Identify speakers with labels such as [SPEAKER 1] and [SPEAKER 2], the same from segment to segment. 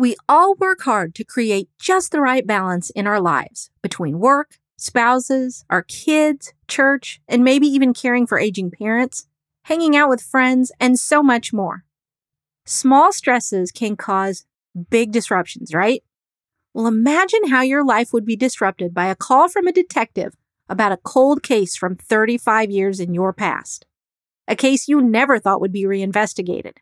[SPEAKER 1] We all work hard to create just the right balance in our lives between work, spouses, our kids, church, and maybe even caring for aging parents, hanging out with friends, and so much more. Small stresses can cause big disruptions, right? Well, imagine how your life would be disrupted by a call from a detective about a cold case from 35 years in your past. A case you never thought would be reinvestigated.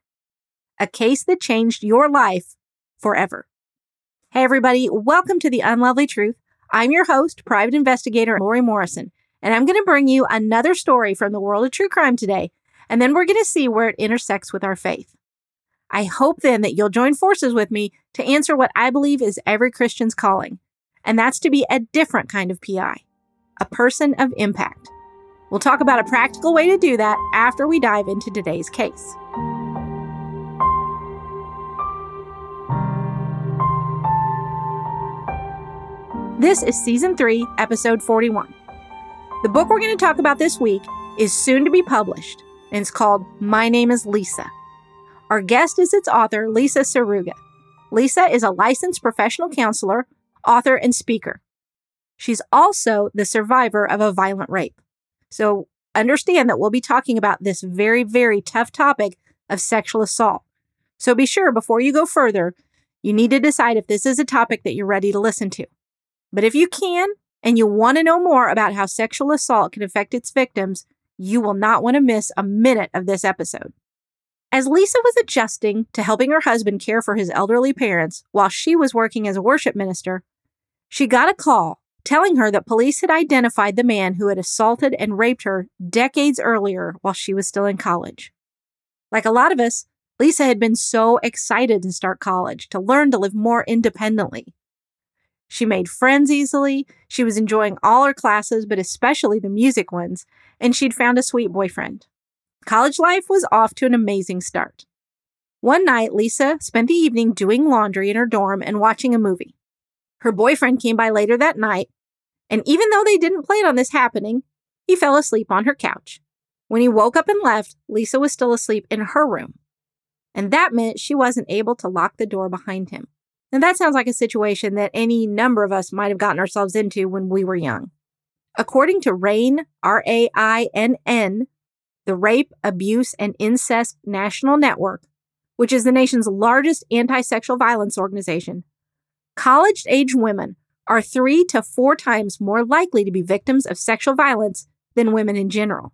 [SPEAKER 1] A case that changed your life forever. Hey, everybody, welcome to The Unlovely Truth. I'm your host, private investigator Lori Morrison, and I'm going to bring you another story from the world of true crime today, and then we're going to see where it intersects with our faith. I hope then that you'll join forces with me to answer what I believe is every Christian's calling, and that's to be a different kind of PI, a person of impact. We'll talk about a practical way to do that after we dive into today's case. This is Season 3, Episode 41. The book we're going to talk about this week is soon to be published, and it's called My Name is Lisa. Our guest is its author, Lisa Saruga. Lisa is a licensed professional counselor, author, and speaker. She's also the survivor of a violent rape. So understand that we'll be talking about this very, very tough topic of sexual assault. So be sure before you go further, you need to decide if this is a topic that you're ready to listen to. But if you can and you want to know more about how sexual assault can affect its victims, you will not want to miss a minute of this episode. As Lisa was adjusting to helping her husband care for his elderly parents while she was working as a worship minister, she got a call telling her that police had identified the man who had assaulted and raped her decades earlier while she was still in college. Like a lot of us, Lisa had been so excited to start college, to learn to live more independently. She made friends easily. She was enjoying all her classes, but especially the music ones, and she'd found a sweet boyfriend. College life was off to an amazing start. One night, Lisa spent the evening doing laundry in her dorm and watching a movie. Her boyfriend came by later that night, and even though they didn't plan on this happening, he fell asleep on her couch. When he woke up and left, Lisa was still asleep in her room. And that meant she wasn't able to lock the door behind him. And that sounds like a situation that any number of us might have gotten ourselves into when we were young. According to RAINN, R A I N N, the Rape, Abuse, and Incest National Network, which is the nation's largest anti sexual violence organization, college age women are three to four times more likely to be victims of sexual violence than women in general.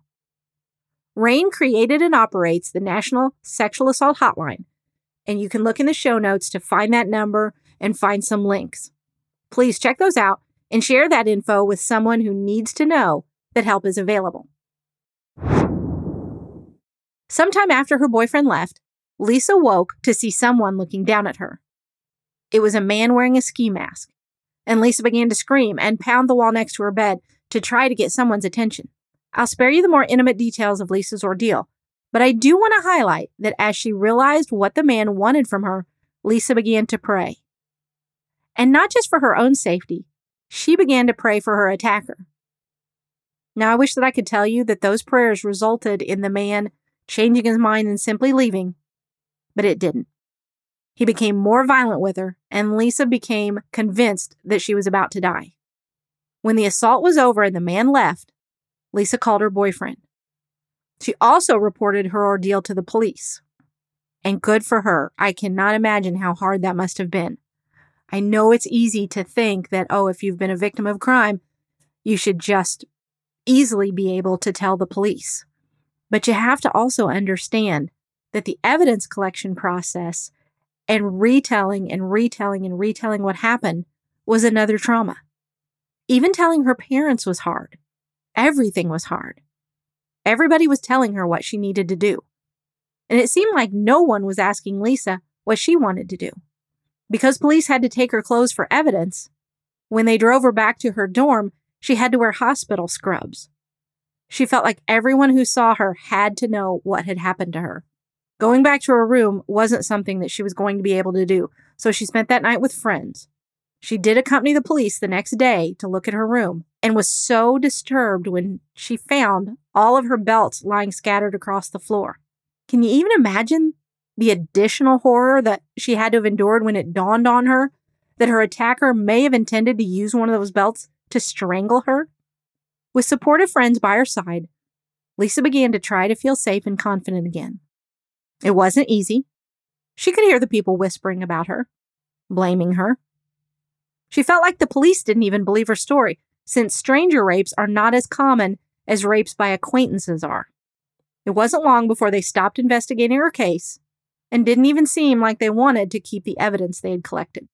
[SPEAKER 1] RAINN created and operates the National Sexual Assault Hotline, and you can look in the show notes to find that number and find some links. Please check those out and share that info with someone who needs to know that help is available. Sometime after her boyfriend left, Lisa woke to see someone looking down at her. It was a man wearing a ski mask, and Lisa began to scream and pound the wall next to her bed to try to get someone's attention. I'll spare you the more intimate details of Lisa's ordeal, but I do want to highlight that as she realized what the man wanted from her, Lisa began to pray. And not just for her own safety, she began to pray for her attacker. Now, I wish that I could tell you that those prayers resulted in the man changing his mind and simply leaving, but it didn't. He became more violent with her, and Lisa became convinced that she was about to die. When the assault was over and the man left, Lisa called her boyfriend. She also reported her ordeal to the police. And good for her. I cannot imagine how hard that must have been. I know it's easy to think that, oh, if you've been a victim of crime, you should just easily be able to tell the police. But you have to also understand that the evidence collection process and retelling and retelling and retelling what happened was another trauma. Even telling her parents was hard. Everything was hard. Everybody was telling her what she needed to do. And it seemed like no one was asking Lisa what she wanted to do. Because police had to take her clothes for evidence, when they drove her back to her dorm, she had to wear hospital scrubs. She felt like everyone who saw her had to know what had happened to her. Going back to her room wasn't something that she was going to be able to do, so she spent that night with friends. She did accompany the police the next day to look at her room and was so disturbed when she found all of her belts lying scattered across the floor. Can you even imagine the additional horror that she had to have endured when it dawned on her that her attacker may have intended to use one of those belts to strangle her? With supportive friends by her side, Lisa began to try to feel safe and confident again. It wasn't easy. She could hear the people whispering about her, blaming her. She felt like the police didn't even believe her story, since stranger rapes are not as common as rapes by acquaintances are. It wasn't long before they stopped investigating her case and didn't even seem like they wanted to keep the evidence they had collected.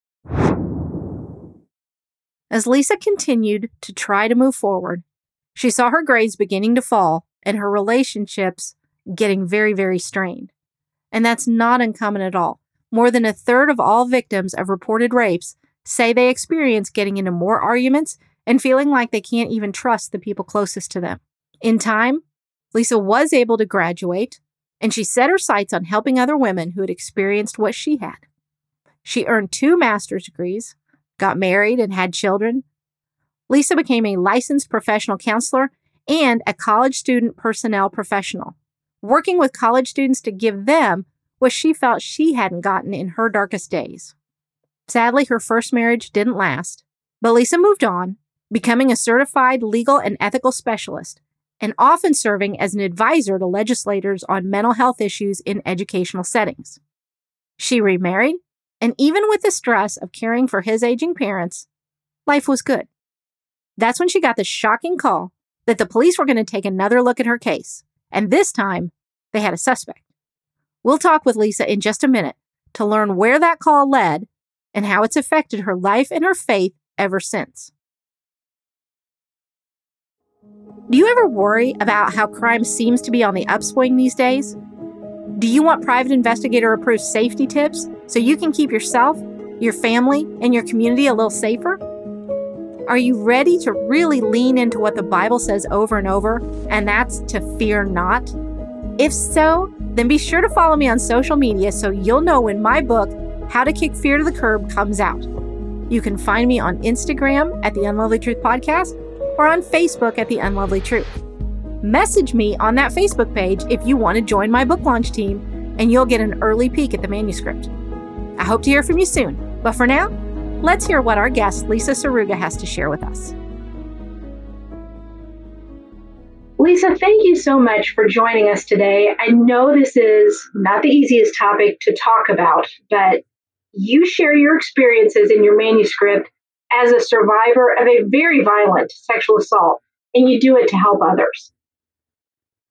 [SPEAKER 1] As Lisa continued to try to move forward, she saw her grades beginning to fall and her relationships getting very, very strained. And that's not uncommon at all. More than a third of all victims of reported rapes say they experience getting into more arguments and feeling like they can't even trust the people closest to them. In time, Lisa was able to graduate, and she set her sights on helping other women who had experienced what she had. She earned two master's degrees, got married, and had children, Lisa became a licensed professional counselor and a college student personnel professional, working with college students to give them what she felt she hadn't gotten in her darkest days. Sadly, her first marriage didn't last, but Lisa moved on, becoming a certified legal and ethical specialist, and often serving as an advisor to legislators on mental health issues in educational settings. She remarried, and even with the stress of caring for his aging parents, life was good. That's when she got the shocking call that the police were going to take another look at her case. And this time, they had a suspect. We'll talk with Lisa in just a minute to learn where that call led and how it's affected her life and her faith ever since. Do you ever worry about how crime seems to be on the upswing these days? Do you want private investigator approved safety tips so you can keep yourself, your family, and your community a little safer? Are you ready to really lean into what the Bible says over and over, and that's to fear not? If so, then be sure to follow me on social media so you'll know when my book, How to Kick Fear to the Curb, comes out. You can find me on Instagram at the Unlovely Truth Podcast or on Facebook at the Unlovely Truth. Message me on that Facebook page if you want to join my book launch team, and you'll get an early peek at the manuscript. I hope to hear from you soon, but for now, Let's hear what our guest, Lisa Saruga, has to share with us.
[SPEAKER 2] Lisa, thank you so much for joining us today. I know this is not the easiest topic to talk about, but you share your experiences in your manuscript as a survivor of a very violent sexual assault, and you do it to help others.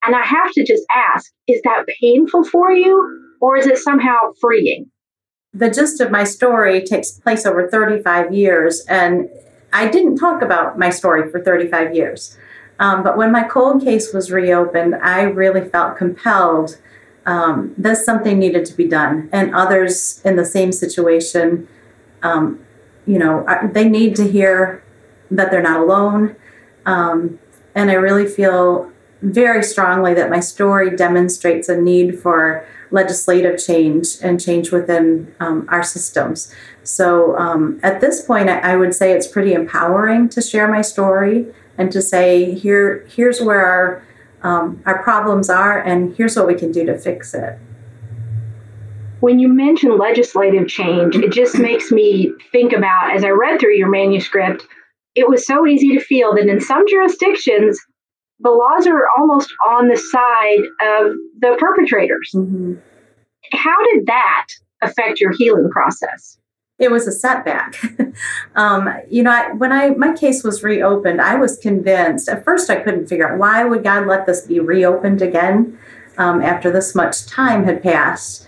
[SPEAKER 2] And I have to just ask is that painful for you, or is it somehow freeing?
[SPEAKER 3] the gist of my story takes place over 35 years, and I didn't talk about my story for 35 years. Um, but when my cold case was reopened, I really felt compelled um, that something needed to be done, and others in the same situation, um, you know, they need to hear that they're not alone. Um, and I really feel very strongly that my story demonstrates a need for legislative change and change within um, our systems. So um, at this point, I, I, would say it's pretty empowering to share my story and to say, here, here's where our um, our problems are, and here's what we can do to fix it.
[SPEAKER 2] When you mention legislative change, it just makes me think about as I read through your manuscript, it was so easy to feel that in some jurisdictions, the laws are almost on the side of the perpetrators. Mm-hmm. How did that affect your healing process?
[SPEAKER 3] It was a setback. um, you know, I, when I my case was reopened, I was convinced. At first, I couldn't figure out why would God let this be reopened again um, after this much time had passed,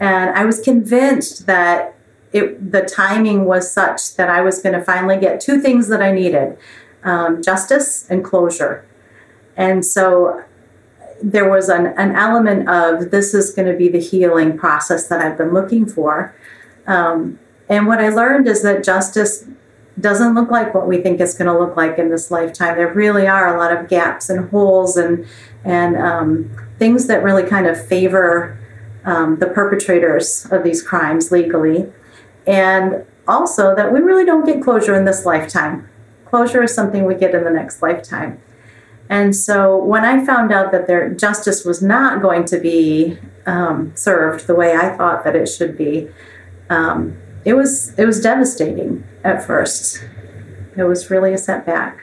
[SPEAKER 3] and I was convinced that it the timing was such that I was going to finally get two things that I needed: um, justice and closure. And so there was an, an element of this is going to be the healing process that I've been looking for. Um, and what I learned is that justice doesn't look like what we think it's going to look like in this lifetime. There really are a lot of gaps and holes and and um, things that really kind of favor um, the perpetrators of these crimes legally, and also that we really don't get closure in this lifetime. Closure is something we get in the next lifetime. And so when I found out that their justice was not going to be um, served the way I thought that it should be, um, it was it was devastating at first. It was really a setback.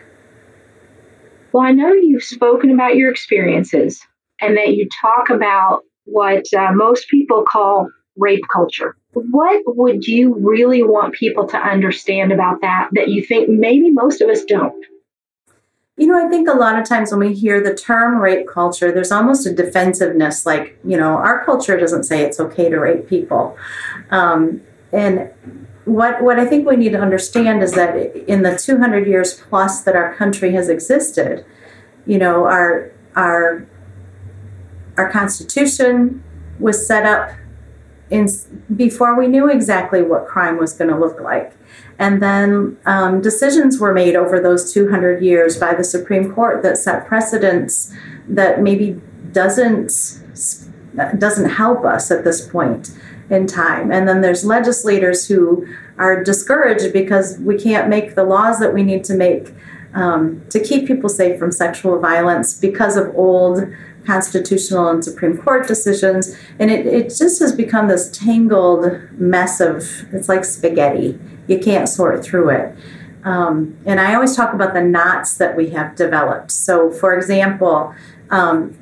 [SPEAKER 2] Well, I know you've spoken about your experiences and that you talk about what uh, most people call rape culture. What would you really want people to understand about that that you think maybe most of us don't?
[SPEAKER 3] You know, I think a lot of times when we hear the term rape culture, there's almost a defensiveness like, you know, our culture doesn't say it's okay to rape people. Um, and what, what I think we need to understand is that in the 200 years plus that our country has existed, you know, our, our, our Constitution was set up in, before we knew exactly what crime was going to look like. And then um, decisions were made over those 200 years by the Supreme Court that set precedents that maybe doesn't doesn't help us at this point in time. And then there's legislators who are discouraged because we can't make the laws that we need to make um, to keep people safe from sexual violence because of old constitutional and Supreme Court decisions. And it, it just has become this tangled mess of, it's like spaghetti. You can't sort through it. Um, and I always talk about the knots that we have developed. So, for example, um,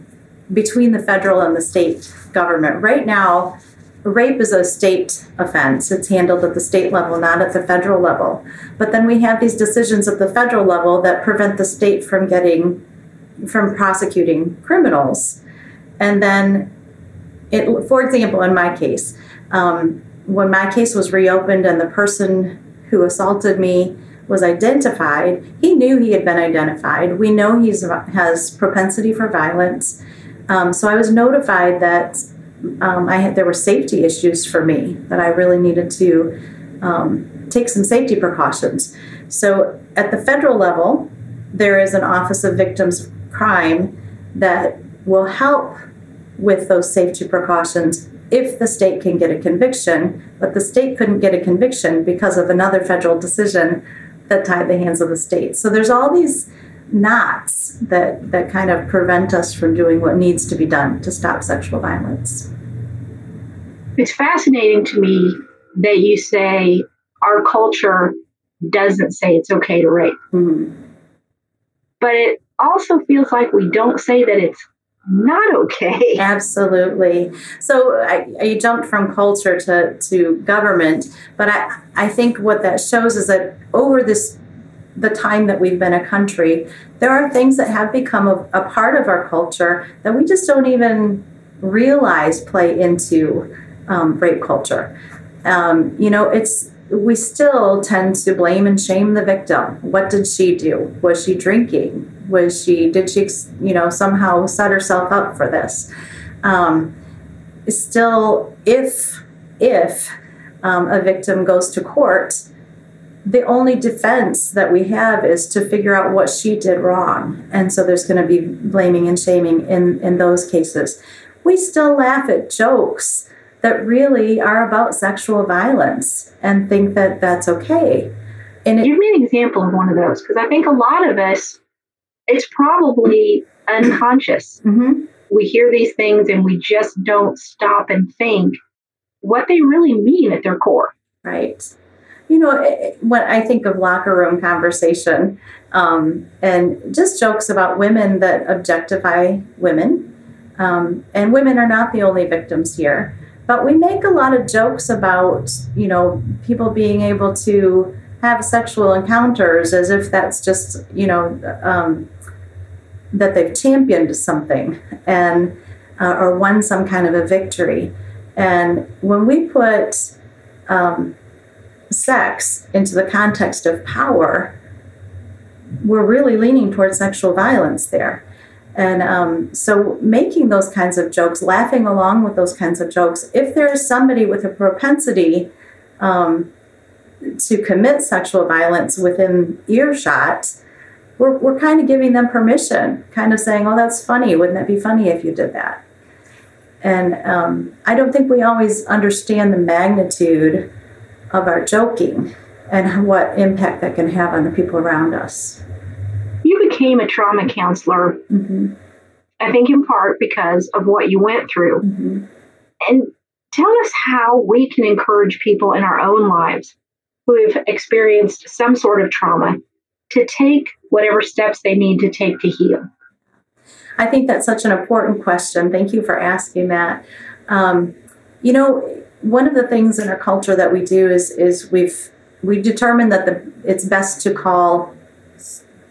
[SPEAKER 3] between the federal and the state government, right now, rape is a state offense. It's handled at the state level, not at the federal level. But then we have these decisions at the federal level that prevent the state from getting from prosecuting criminals. And then, it, for example, in my case, um, when my case was reopened and the person who assaulted me was identified, he knew he had been identified. We know he has propensity for violence. Um, so I was notified that um, I had there were safety issues for me that I really needed to um, take some safety precautions. So at the federal level, there is an Office of Victims crime that will help with those safety precautions if the state can get a conviction, but the state couldn't get a conviction because of another federal decision that tied the hands of the state. So there's all these knots that, that kind of prevent us from doing what needs to be done to stop sexual violence.
[SPEAKER 2] It's fascinating to me that you say our culture doesn't say it's okay to rape. Mm-hmm. But it also feels like we don't say that it's not okay.
[SPEAKER 3] Absolutely. So I, I, jumped from culture to, to government, but I, I think what that shows is that over this the time that we've been a country, there are things that have become a, a part of our culture that we just don't even realize play into um, rape culture. Um, you know, it's we still tend to blame and shame the victim. What did she do? Was she drinking? Was she, did she, you know, somehow set herself up for this? Um, still, if, if um, a victim goes to court, the only defense that we have is to figure out what she did wrong. And so there's going to be blaming and shaming in, in those cases. We still laugh at jokes that really are about sexual violence and think that that's okay.
[SPEAKER 2] And it, give me an example of one of those because I think a lot of us, it's probably unconscious. Mm-hmm. We hear these things and we just don't stop and think what they really mean at their core.
[SPEAKER 3] Right. You know, when I think of locker room conversation um, and just jokes about women that objectify women, um, and women are not the only victims here. But we make a lot of jokes about, you know, people being able to have sexual encounters as if that's just, you know, um, that they've championed something and uh, or won some kind of a victory. And when we put um, sex into the context of power, we're really leaning towards sexual violence there. And um, so, making those kinds of jokes, laughing along with those kinds of jokes, if there is somebody with a propensity um, to commit sexual violence within earshot, we're, we're kind of giving them permission, kind of saying, oh, that's funny. Wouldn't that be funny if you did that? And um, I don't think we always understand the magnitude of our joking and what impact that can have on the people around us You
[SPEAKER 1] became a trauma counselor, mm-hmm. I think in part because of what you went through. Mm-hmm. And tell us how we can encourage people in our own lives who have experienced some sort of trauma to take whatever steps they need to take to heal.
[SPEAKER 3] I think that's such an important question. Thank you for asking that. Um, you know, one of the things in our culture that we do is is we've we determined that the it's best to call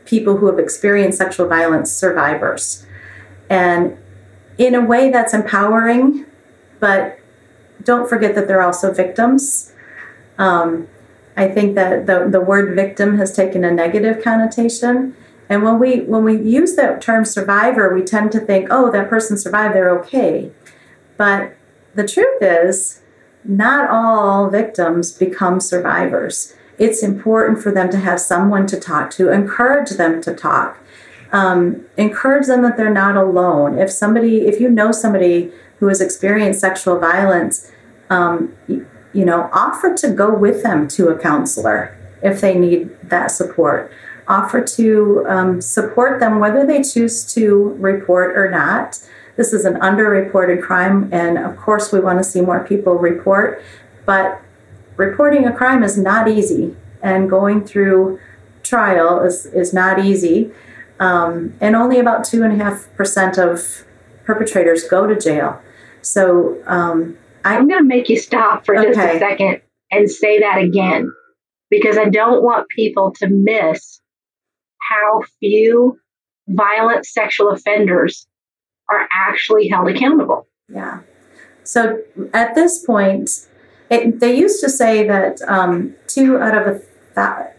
[SPEAKER 3] people who have experienced sexual violence survivors, and in a way that's empowering, but don't forget that they're also victims. Um, I think that the, the word victim has taken a negative connotation. And when we when we use that term survivor, we tend to think, oh, that person survived, they're okay. But the truth is, not all victims become survivors. It's important for them to have someone to talk to, encourage them to talk, um, encourage them that they're not alone. If somebody, if you know somebody who has experienced sexual violence, um, you, know, offer to go with them to a counselor if they need that support. Offer to um, support them whether they choose to report or not. This is an underreported crime, and of course, we want to see more people report. But reporting a crime is not easy, and going through trial is, is not easy. Um, and only about 2.5% of perpetrators go to jail. So um,
[SPEAKER 1] I, am going to make you stop for just a second and say that again because I don't want people to miss how few violent sexual offenders are actually held accountable.
[SPEAKER 3] Yeah. So at this point, it, they used to say that um, two out of a th-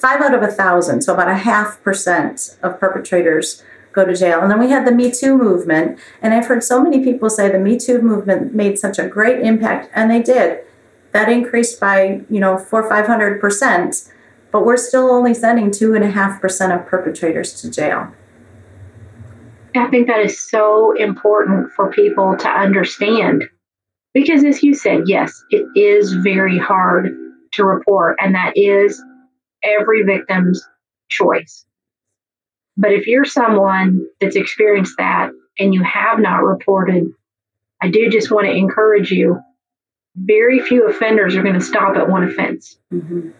[SPEAKER 3] five out of a thousand, so about a half percent of perpetrators go to jail. And then we had the Me Too movement, and I've heard so many people say the Me Too movement made such a great impact, and they did. That increased by you know four five hundred percent, but we're still only sending two and a half percent of perpetrators to jail.
[SPEAKER 1] I think that is so important for people to understand. Because as you said, yes, it is very hard to report, and that is every victim's choice. But if you're someone that's experienced that and you have not reported, I do just want to encourage you. Very few offenders are going to stop at one offense. Mm-hmm.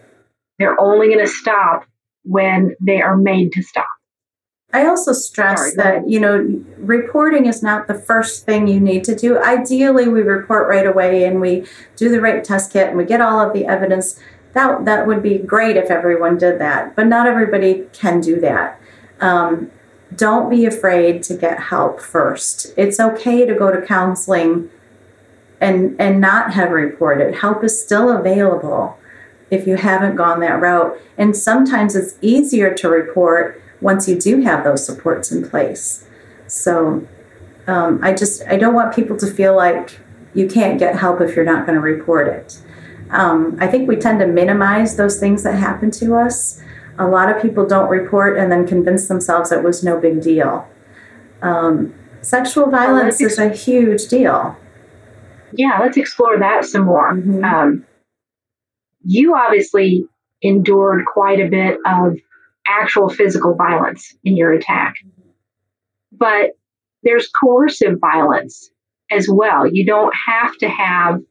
[SPEAKER 1] They're only going to stop when they are made to stop.
[SPEAKER 3] I also stress Sorry, that, you know, reporting is not the first thing you need to do. Ideally, we report right away and we do the rape test kit and we get all of the evidence. That, that would be great if everyone did that, but not everybody can do that. Um, don't be afraid to get help first. It's okay to go to counseling and and not have reported. Help is still available if you haven't gone that route. And sometimes it's easier to report once you do have those supports in place. So um, I just I don't want people to feel like you can't get help if you're not going to report it. Um, I think we tend to minimize those things that happen to us. A lot of people don't report and then convince themselves it was no big deal. Um, sexual violence well, is a huge deal.
[SPEAKER 1] Yeah, let's explore that some more. Mm-hmm. Um, you obviously endured quite a bit of actual physical violence in your attack. But there's coercive violence as well. You don't have to have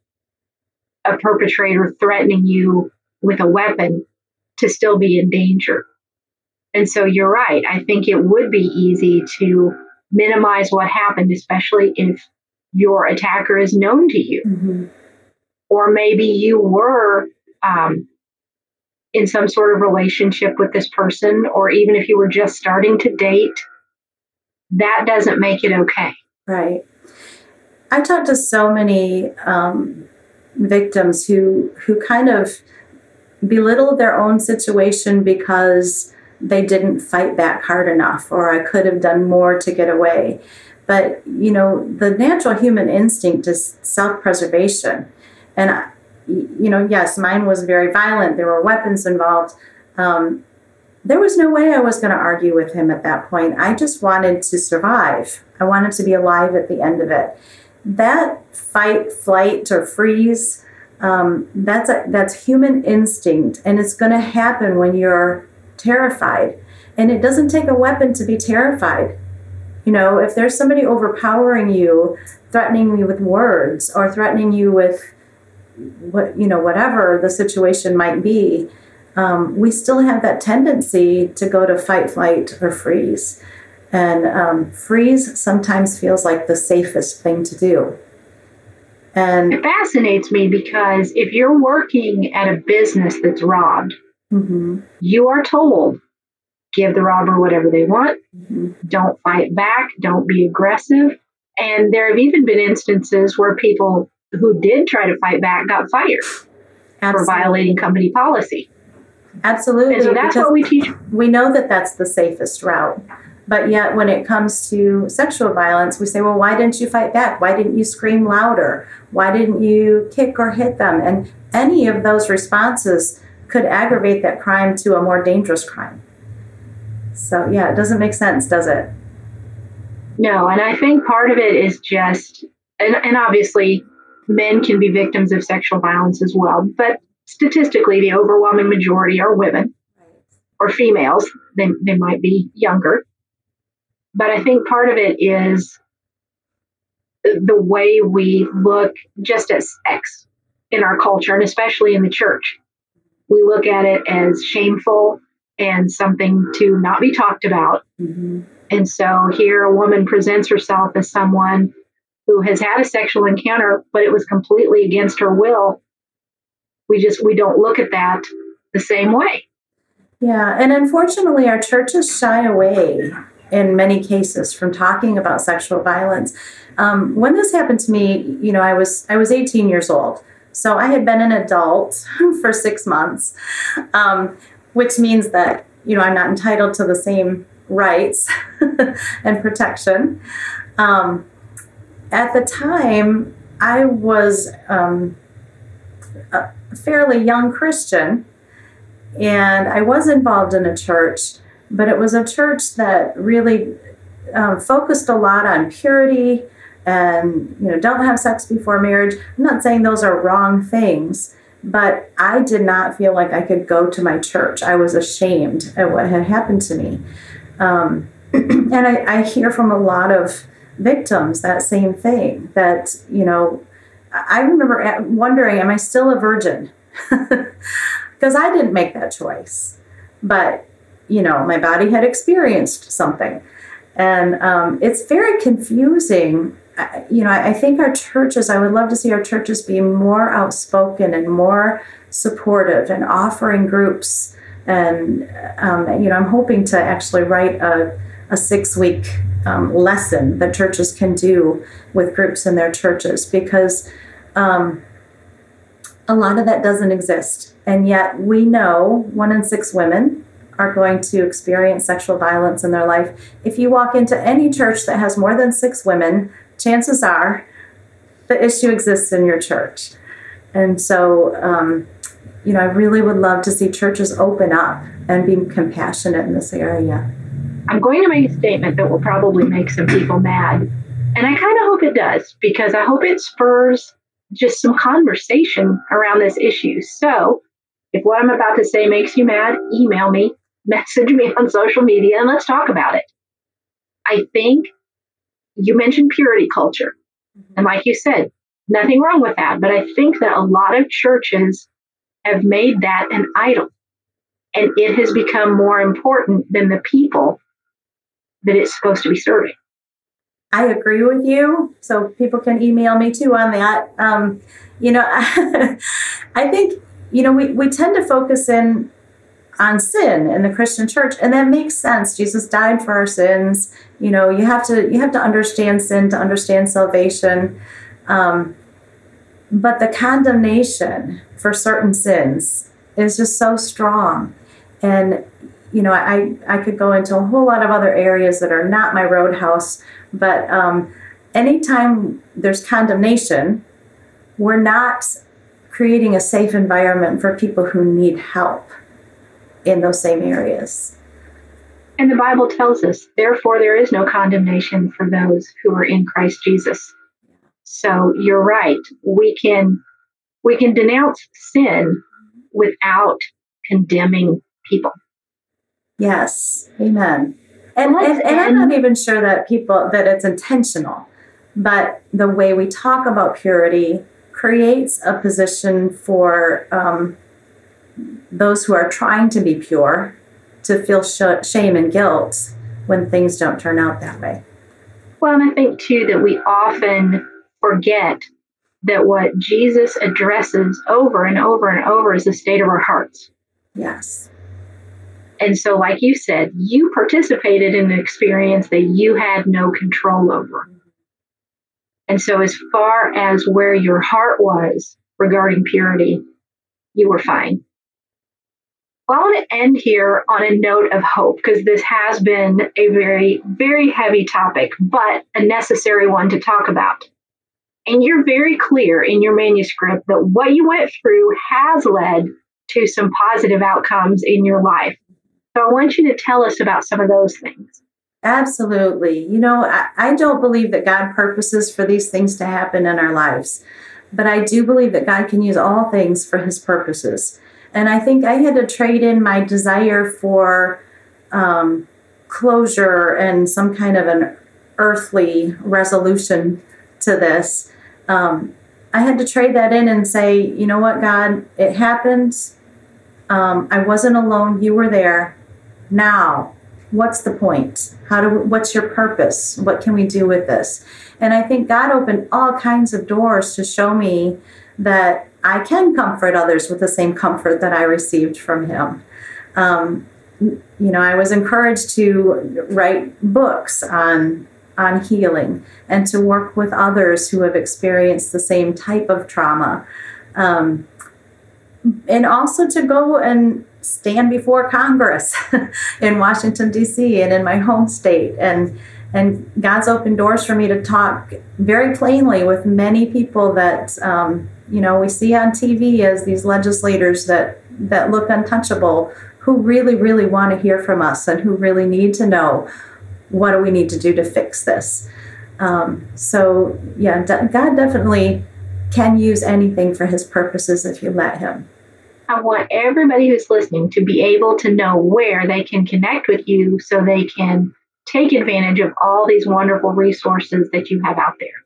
[SPEAKER 1] a perpetrator threatening you with a weapon to still be in danger. And so you're right. I think it would be easy to minimize what happened, especially if your attacker is known to you. Mm-hmm. Or maybe you were um, in some sort of relationship with this person, or even if you were just starting to date, that doesn't make it okay.
[SPEAKER 3] Right. I've talked to so many um, victims who who kind of belittled their own situation because they didn't fight back hard enough, or I could have done more to get away. But you know, the natural human instinct is self-preservation, and you know, yes, mine was very violent. There were weapons involved. Um, there was no way I was going to argue with him at that point. I just wanted to survive. I wanted to be alive at the end of it. That fight, flight, or freeze, um, that's a, that's human instinct, and it's going to happen when you're terrified. And it doesn't take a weapon to be terrified. You know, if there's somebody overpowering you, threatening you with words or threatening you with what, you know, whatever the situation might be, um, we still have that tendency to go to fight, flight, or freeze. And um, freeze sometimes feels like the safest thing to do.
[SPEAKER 1] And it fascinates me because if you're working at a business that's robbed, mm-hmm. you are told give the robber whatever they want, mm-hmm. don't fight back, don't be aggressive. And there have even been instances where people who did try to fight back got fired Absolutely. for violating company policy.
[SPEAKER 3] Absolutely.
[SPEAKER 1] And so that's what we teach.
[SPEAKER 3] We know that that's the safest route. But yet, when it comes to sexual violence, we say, well, why didn't you fight back? Why didn't you scream louder? Why didn't you kick or hit them? And any of those responses could aggravate that crime to a more dangerous crime. So, yeah, it doesn't make sense, does it?
[SPEAKER 1] No, and I think part of it is just, and, and obviously, men can be victims of sexual violence as well, but statistically, the overwhelming majority are women or females. They, they might be younger. But I think part of it is the way we look just at sex in our culture, and especially in the church. We look at it as shameful and something to not be talked about. Mm-hmm. And so here a woman presents herself as someone who has had a sexual encounter, but it was completely against her will we just we don't look at that the same way
[SPEAKER 3] yeah and unfortunately our churches shy away in many cases from talking about sexual violence. Um, when this happened to me you know i was i was 18 years old. So i had been an adult for six months um, which means that you know i'm not entitled to the same rights and protection. Um, at the time i was um, a fairly young Christian, and I was involved in a church, but it was a church that really um, focused a lot on purity and you know don't have sex before marriage. I'm not saying those are wrong things, but I did not feel like I could go to my church. I was ashamed at what had happened to me, um, and I, I hear from a lot of victims that same thing that you know I remember wondering, am I still a virgin? Because I didn't make that choice. But, you know, my body had experienced something. And um, it's very confusing. I, you know, I, I think our churches, I would love to see our churches be more outspoken and more supportive and offering groups. And, um, you know, I'm hoping to actually write a, a six week um, lesson that churches can do with groups in their churches because um, a lot of that doesn't exist. And yet we know one in six women are going to experience sexual violence in their life. If you walk into any church that has more than six women, chances are the issue exists in your church. And so, um, you know, I really would love to see churches open up and be compassionate in this area.
[SPEAKER 1] I'm going to make a statement that will probably make some people mad. And I kind of hope it does because I hope it spurs just some conversation around this issue. So, if what I'm about to say makes you mad, email me, message me on social media, and let's talk about it. I think you mentioned purity culture. Mm-hmm. And like you said, nothing wrong with that. But I think that a lot of churches have made that an idol. And it has become more important than the people that it's supposed to be serving.
[SPEAKER 3] I agree with you. So people can email me too on that. Um, you know, I think, you know, we, we tend to focus in on sin in the Christian church, and that makes sense. Jesus died for our sins. You know, you have to you have to understand sin to understand salvation. Um, but the condemnation for certain sins is just so strong. And you know, I, I could go into a whole lot of other areas that are not my roadhouse, but um, anytime there's condemnation, we're not creating a safe environment for people who need help in those same areas.
[SPEAKER 1] And the Bible tells us, therefore, there is no condemnation for those who are in Christ Jesus. So you're right. We can we can denounce sin without condemning people.
[SPEAKER 3] Yes. Amen. And, and, and I'm not even sure that people, that it's intentional, but the way we talk about purity creates a position for um, those who are trying to be pure to feel sh- shame and guilt when things don't turn out that way.
[SPEAKER 2] Well, and I think too that we often forget that what Jesus addresses over and over and over is the state of our hearts.
[SPEAKER 3] Yes.
[SPEAKER 2] And so, like you said, you participated in an experience that you had no control over. And so, as far as where your heart was regarding purity, you were fine. Well, I want to end here on a note of hope because this has been a very, very heavy topic, but a necessary one to talk about. And you're very clear in your manuscript that what you went through has led to some positive outcomes in your life. So I want you to tell us about some of those things.
[SPEAKER 3] Absolutely. You know, I, I, don't believe that God purposes for these things to happen in our lives, but I do believe that God can use all things for his purposes. And I think I had to trade in my desire for um, closure and some kind of an earthly resolution to this. Um, I had to trade that in and say, you know what, God, it happened. Um, I wasn't alone. You were there. Now, what's the point? How do? What's your purpose? What can we do with this? And I think God opened all kinds of doors to show me that I can comfort others with the same comfort that I received from him. Um, you know, I was encouraged to write books on on healing and to work with others who have experienced the same type of trauma, um, and also to go and stand before Congress in Washington D.C. and in my home state and and God's opened doors for me to talk very plainly with many people that um, you know we see on TV as these legislators that that look untouchable, who really really want to hear from us and who really need to know what do we need to do to fix this. Um, so yeah, God definitely can use anything for His purposes if you let Him.
[SPEAKER 2] I want everybody who's listening to be able to know where they can connect with you so they can take advantage of all these wonderful resources that you have out there.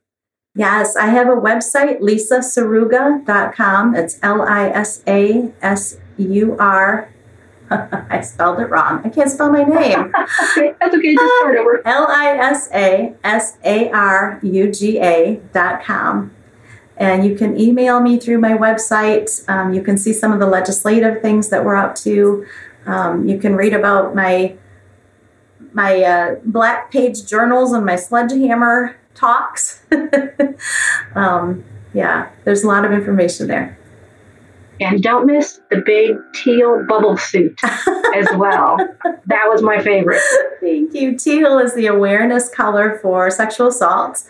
[SPEAKER 3] Yes, I have a website, lisasaruga.com. It's L I S A S U R. I spelled it wrong. I can't spell my name.
[SPEAKER 2] okay, that's okay. Just start over.
[SPEAKER 3] L I S A S A R U G A dot com. And you can email me through my website. Um, you can see some of the legislative things that we're up to. Um, you can read about my my uh, black page journals and my sledgehammer talks. um, yeah, there's a lot of information there.
[SPEAKER 2] And don't miss the big teal bubble suit as well. that was my favorite.
[SPEAKER 3] Thank you. Teal is the awareness color for sexual assault.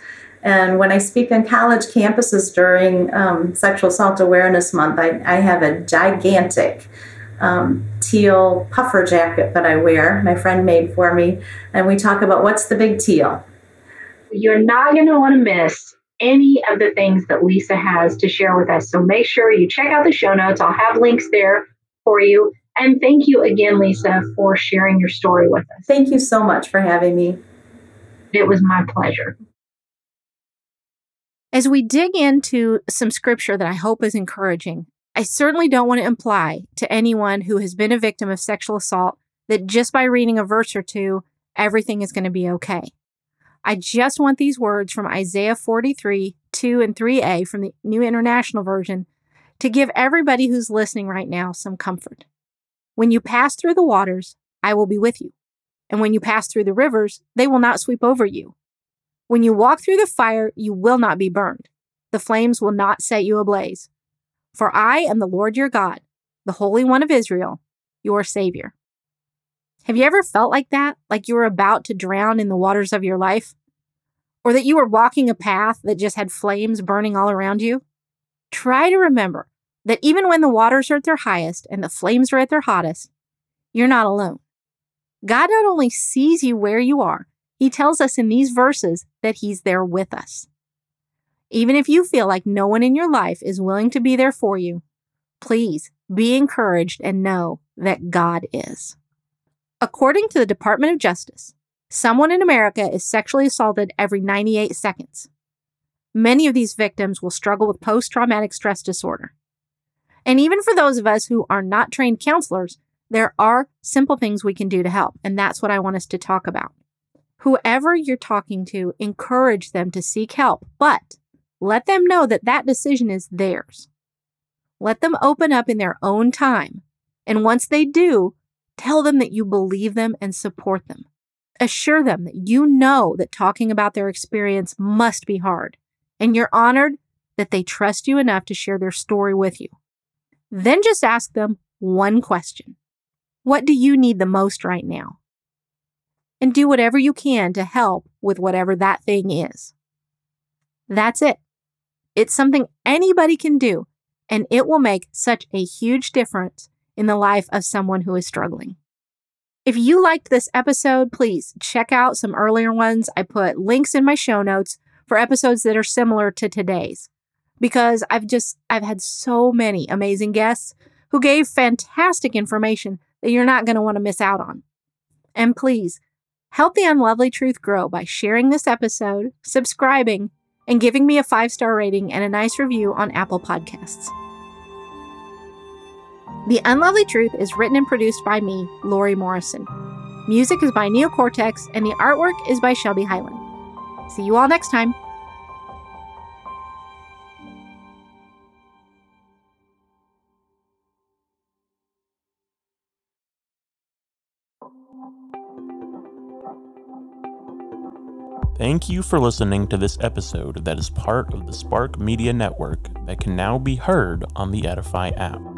[SPEAKER 3] And when I speak on college campuses during um, Sexual Assault Awareness Month, I, I have a gigantic um, teal puffer jacket that I wear, my friend made for me, and we talk about what's the big teal.
[SPEAKER 2] You're not going to want to miss any of the things that Lisa has to share with us. So make sure you check out the show notes. I'll have links there for you. And thank you again, Lisa, for sharing your story with us.
[SPEAKER 3] Thank you so much for having me.
[SPEAKER 2] It was my pleasure.
[SPEAKER 1] As we dig into some scripture that I hope is encouraging, I certainly don't want to imply to anyone who has been a victim of sexual assault that just by reading a verse or two, everything is going to be okay. I just want these words from Isaiah 43, 2 and 3a from the New International Version to give everybody who's listening right now some comfort. When you pass through the waters, I will be with you. And when you pass through the rivers, they will not sweep over you. When you walk through the fire, you will not be burned. The flames will not set you ablaze. For I am the Lord your God, the Holy One of Israel, your Savior. Have you ever felt like that? Like you were about to drown in the waters of your life? Or that you were walking a path that just had flames burning all around you? Try to remember that even when the waters are at their highest and the flames are at their hottest, you're not alone. God not only sees you where you are, He tells us in these verses that He's there with us. Even if you feel like no one in your life is willing to be there for you, please be encouraged and know that God is. According to the Department of Justice, someone in America is sexually assaulted every 98 seconds. Many of these victims will struggle with post traumatic stress disorder. And even for those of us who are not trained counselors, there are simple things we can do to help. And that's what I want us to talk about. Whoever you're talking to, encourage them to seek help, but let them know that that decision is theirs. Let them open up in their own time. And once they do, tell them that you believe them and support them. Assure them that you know that talking about their experience must be hard, and you're honored that they trust you enough to share their story with you. Then just ask them one question What do you need the most right now? And do whatever you can to help with whatever that thing is. That's it. It's something anybody can do, and it will make such a huge difference in the life of someone who is struggling. If you liked this episode, please check out some earlier ones. I put links in my show notes for episodes that are similar to today's because I've just I've had so many amazing guests who gave fantastic information that you're not going to want to miss out on. And please help the unlovely truth grow by sharing this episode, subscribing, and giving me a 5-star rating and a nice review on Apple Podcasts. The Unlovely Truth is written and produced by me, Lori Morrison. Music is by Neocortex, and the artwork is by Shelby Highland. See you all next time.
[SPEAKER 4] Thank you for listening to this episode that is part of the Spark Media Network that can now be heard on the Edify app.